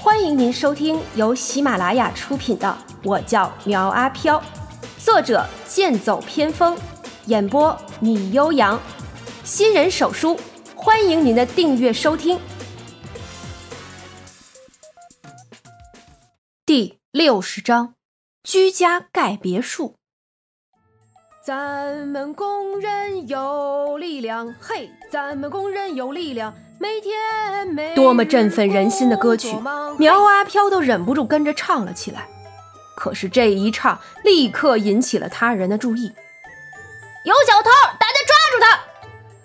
欢迎您收听由喜马拉雅出品的《我叫苗阿飘》，作者剑走偏锋，演播米悠扬，新人手书，欢迎您的订阅收听。第六十章，居家盖别墅。咱们工人有力量，嘿，咱们工人有力量。每天每多么振奋人心的歌曲，苗阿飘都忍不住跟着唱了起来。可是这一唱，立刻引起了他人的注意。有小偷，大家抓住他！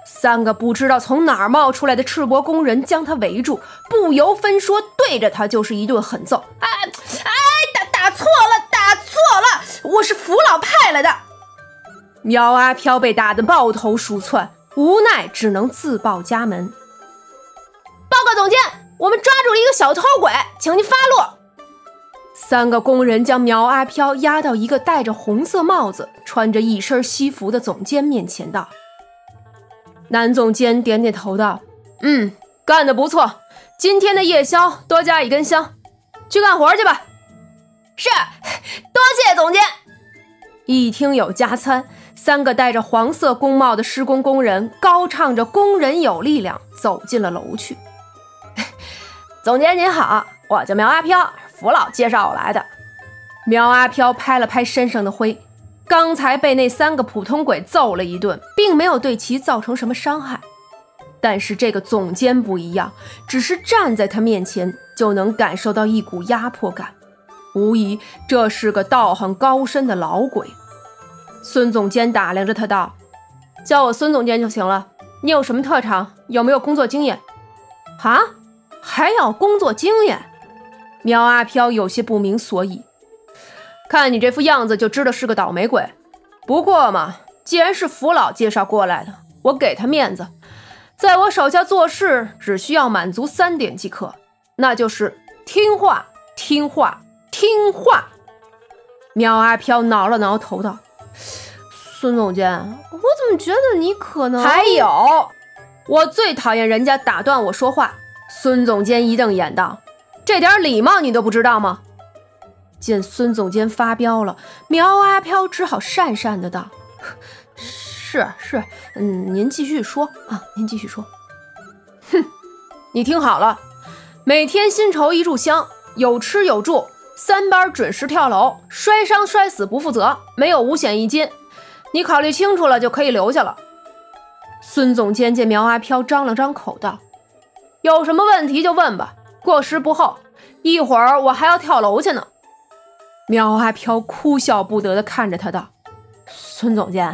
三个不知道从哪儿冒出来的赤膊工人将他围住，不由分说对着他就是一顿狠揍。哎哎，打打错了，打错了，我是扶老派来的。苗阿飘被打得抱头鼠窜，无奈只能自报家门。报告总监，我们抓住了一个小偷鬼，请您发落。三个工人将苗阿飘押到一个戴着红色帽子、穿着一身西服的总监面前，道：“男总监点点头，道：‘嗯，干得不错。今天的夜宵多加一根香，去干活去吧。’是，多谢总监。一听有加餐，三个戴着黄色工帽的施工工人高唱着‘工人有力量’，走进了楼去。总监您好，我叫苗阿飘，福老介绍我来的。苗阿飘拍了拍身上的灰，刚才被那三个普通鬼揍了一顿，并没有对其造成什么伤害。但是这个总监不一样，只是站在他面前就能感受到一股压迫感，无疑这是个道行高深的老鬼。孙总监打量着他道：“叫我孙总监就行了。你有什么特长？有没有工作经验？”啊？还要工作经验？苗阿飘有些不明所以。看你这副样子就知道是个倒霉鬼。不过嘛，既然是福老介绍过来的，我给他面子，在我手下做事只需要满足三点即可，那就是听话、听话、听话。苗阿飘挠了挠头道：“孙总监，我怎么觉得你可能……还有，我最讨厌人家打断我说话。”孙总监一瞪眼道：“这点礼貌你都不知道吗？”见孙总监发飙了，苗阿飘只好讪讪的道：“是是，嗯，您继续说啊，您继续说。”哼，你听好了，每天薪酬一炷香，有吃有住，三班准时跳楼，摔伤摔死不负责，没有五险一金。你考虑清楚了就可以留下了。孙总监见苗阿飘张了张口道。有什么问题就问吧，过时不候。一会儿我还要跳楼去呢。苗阿飘哭笑不得地看着他道：“孙总监，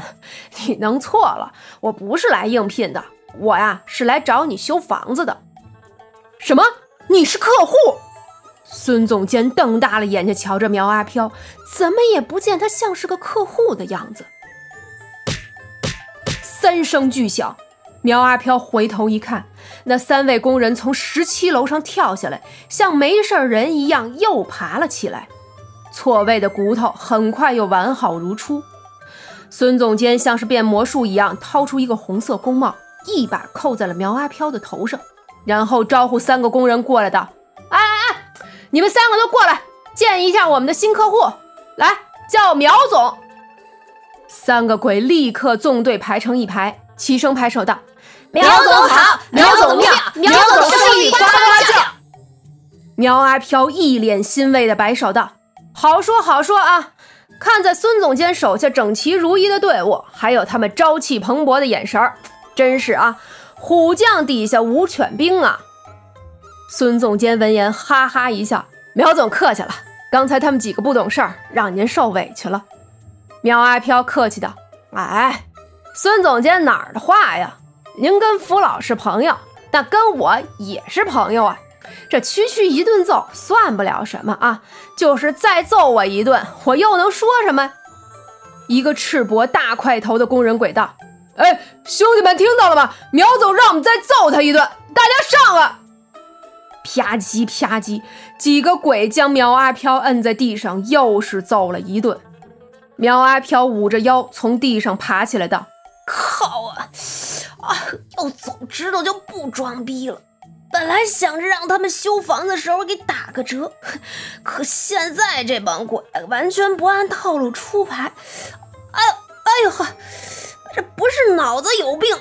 你弄错了，我不是来应聘的，我呀是来找你修房子的。”什么？你是客户？孙总监瞪大了眼睛瞧着苗阿飘，怎么也不见他像是个客户的样子。三声巨响。苗阿飘回头一看，那三位工人从十七楼上跳下来，像没事人一样又爬了起来。错位的骨头很快又完好如初。孙总监像是变魔术一样，掏出一个红色工帽，一把扣在了苗阿飘的头上，然后招呼三个工人过来道：“哎哎哎，你们三个都过来，见一下我们的新客户。来，叫苗总。”三个鬼立刻纵队排成一排，齐声拍手道。苗总好，苗总妙，苗总生意呱呱叫。苗阿飘一脸欣慰的摆手道：“好说好说啊！看在孙总监手下整齐如一的队伍，还有他们朝气蓬勃的眼神儿，真是啊，虎将底下无犬兵啊！”孙总监闻言哈哈一笑：“苗总客气了，刚才他们几个不懂事儿，让您受委屈了。”苗阿飘客气道：“哎，孙总监哪儿的话呀？”您跟福老是朋友，那跟我也是朋友啊。这区区一顿揍算不了什么啊，就是再揍我一顿，我又能说什么？一个赤膊大块头的工人鬼道：“哎，兄弟们听到了吗？苗总让我们再揍他一顿，大家上啊！”啪叽啪叽，几个鬼将苗阿飘摁在地上，又是揍了一顿。苗阿飘捂着腰从地上爬起来道：“靠啊！”啊！要早知道就不装逼了。本来想着让他们修房子时候给打个折，可现在这帮鬼完全不按套路出牌。哎呦哎呦呵，这不是脑子有病，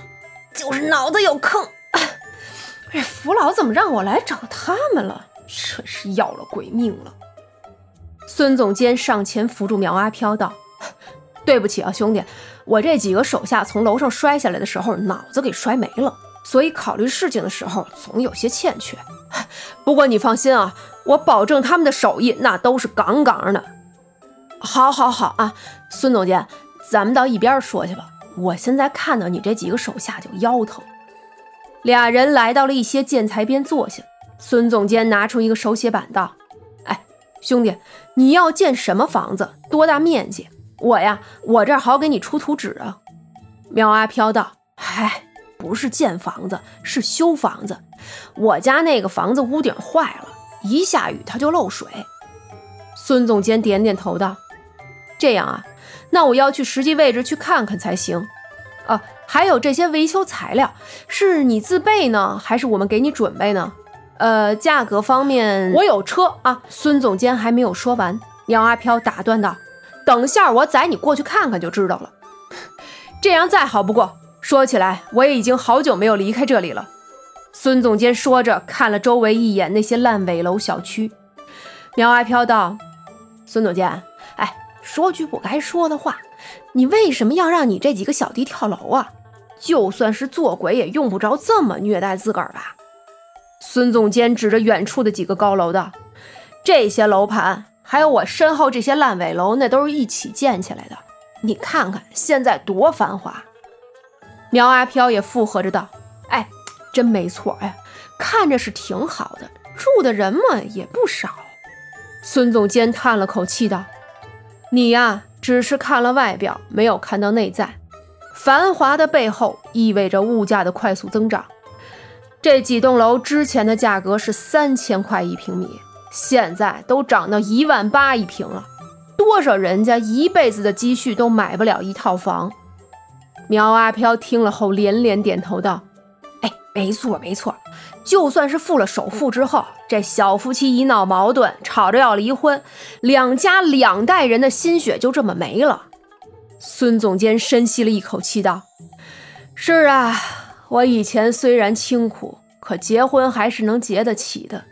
就是脑子有坑。这福老怎么让我来找他们了？真是要了鬼命了！孙总监上前扶住苗阿飘道：“对不起啊，兄弟，我这几个手下从楼上摔下来的时候，脑子给摔没了，所以考虑事情的时候总有些欠缺。不过你放心啊，我保证他们的手艺那都是杠杠的。好，好，好啊，孙总监，咱们到一边说去吧。我现在看到你这几个手下就腰疼。”俩人来到了一些建材边坐下，孙总监拿出一个手写板道：“哎，兄弟，你要建什么房子？多大面积？我呀，我这儿好给你出图纸啊。”苗阿飘道：“嗨，不是建房子，是修房子。我家那个房子屋顶坏了，一下雨它就漏水。”孙总监点点头道：“这样啊，那我要去实际位置去看看才行。”啊。还有这些维修材料，是你自备呢，还是我们给你准备呢？呃，价格方面，我有车啊。孙总监还没有说完，苗阿飘打断道：“等下我载你过去看看就知道了。这样再好不过。说起来，我也已经好久没有离开这里了。”孙总监说着，看了周围一眼那些烂尾楼小区。苗阿飘道：“孙总监，哎，说句不该说的话，你为什么要让你这几个小弟跳楼啊？”就算是做鬼，也用不着这么虐待自个儿吧？孙总监指着远处的几个高楼道：“这些楼盘，还有我身后这些烂尾楼，那都是一起建起来的。你看看现在多繁华。”苗阿飘也附和着道：“哎，真没错呀，看着是挺好的，住的人嘛也不少。”孙总监叹了口气道：“你呀，只是看了外表，没有看到内在。”繁华的背后意味着物价的快速增长。这几栋楼之前的价格是三千块一平米，现在都涨到一万八一平了。多少人家一辈子的积蓄都买不了一套房。苗阿飘听了后连连点头道：“哎，没错没错，就算是付了首付之后，这小夫妻一闹矛盾，吵着要离婚，两家两代人的心血就这么没了。”孙总监深吸了一口气，道：“是啊，我以前虽然清苦，可结婚还是能结得起的。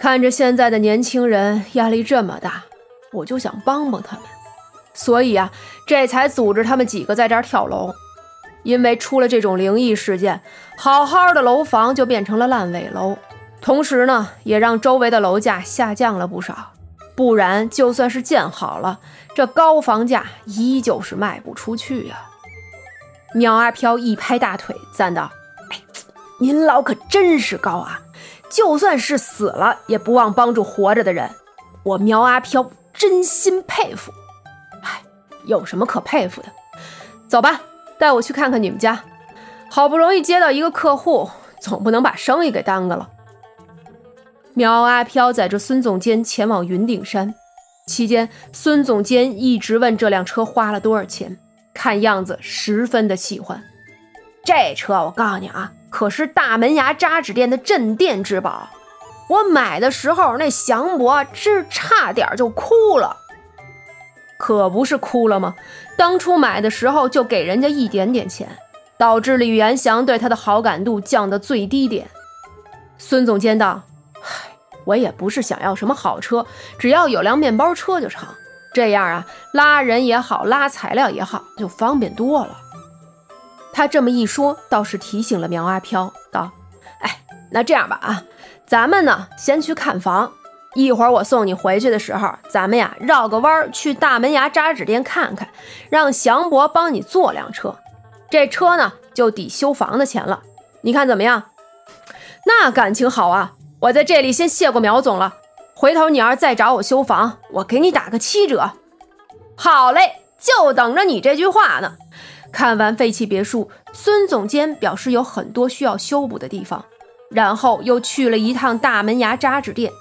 看着现在的年轻人压力这么大，我就想帮帮他们，所以啊，这才组织他们几个在这儿跳楼。因为出了这种灵异事件，好好的楼房就变成了烂尾楼，同时呢，也让周围的楼价下降了不少。不然，就算是建好了。”这高房价依旧是卖不出去呀！苗阿飘一拍大腿，赞道：“哎，您老可真是高啊！就算是死了，也不忘帮助活着的人。我苗阿飘真心佩服。哎，有什么可佩服的？走吧，带我去看看你们家。好不容易接到一个客户，总不能把生意给耽搁了。”苗阿飘载着孙总监前往云顶山。期间，孙总监一直问这辆车花了多少钱，看样子十分的喜欢。这车我告诉你啊，可是大门牙扎纸店的镇店之宝。我买的时候，那祥伯是差点就哭了。可不是哭了吗？当初买的时候就给人家一点点钱，导致李元祥对他的好感度降到最低点。孙总监道。我也不是想要什么好车，只要有辆面包车就成。这样啊，拉人也好，拉材料也好，就方便多了。他这么一说，倒是提醒了苗阿飘，道：“哎，那这样吧，啊，咱们呢先去看房，一会儿我送你回去的时候，咱们呀绕个弯儿去大门牙扎纸店看看，让祥伯帮你做辆车，这车呢就抵修房的钱了。你看怎么样？那感情好啊。”我在这里先谢过苗总了，回头你要是再找我修房，我给你打个七折。好嘞，就等着你这句话呢。看完废弃别墅，孙总监表示有很多需要修补的地方，然后又去了一趟大门牙扎纸店，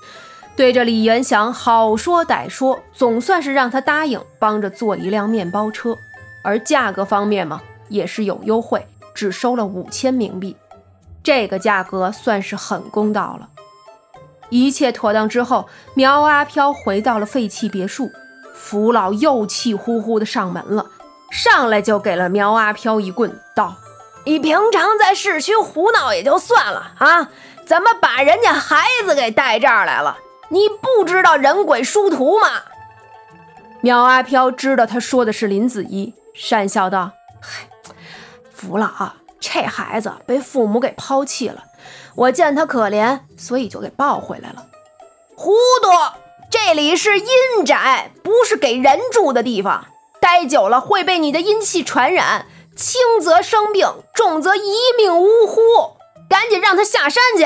对着李元祥好说歹说，总算是让他答应帮着做一辆面包车，而价格方面嘛，也是有优惠，只收了五千冥币。这个价格算是很公道了。一切妥当之后，苗阿飘回到了废弃别墅，福老又气呼呼的上门了，上来就给了苗阿飘一棍，道：“你平常在市区胡闹也就算了啊，怎么把人家孩子给带这儿来了？你不知道人鬼殊途吗？”苗阿飘知道他说的是林子怡，讪笑道：“嗨，福老，这孩子被父母给抛弃了。”我见他可怜，所以就给抱回来了。糊涂！这里是阴宅，不是给人住的地方。待久了会被你的阴气传染，轻则生病，重则一命呜呼。赶紧让他下山去。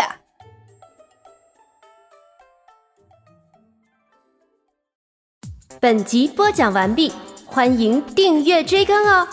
本集播讲完毕，欢迎订阅追更哦。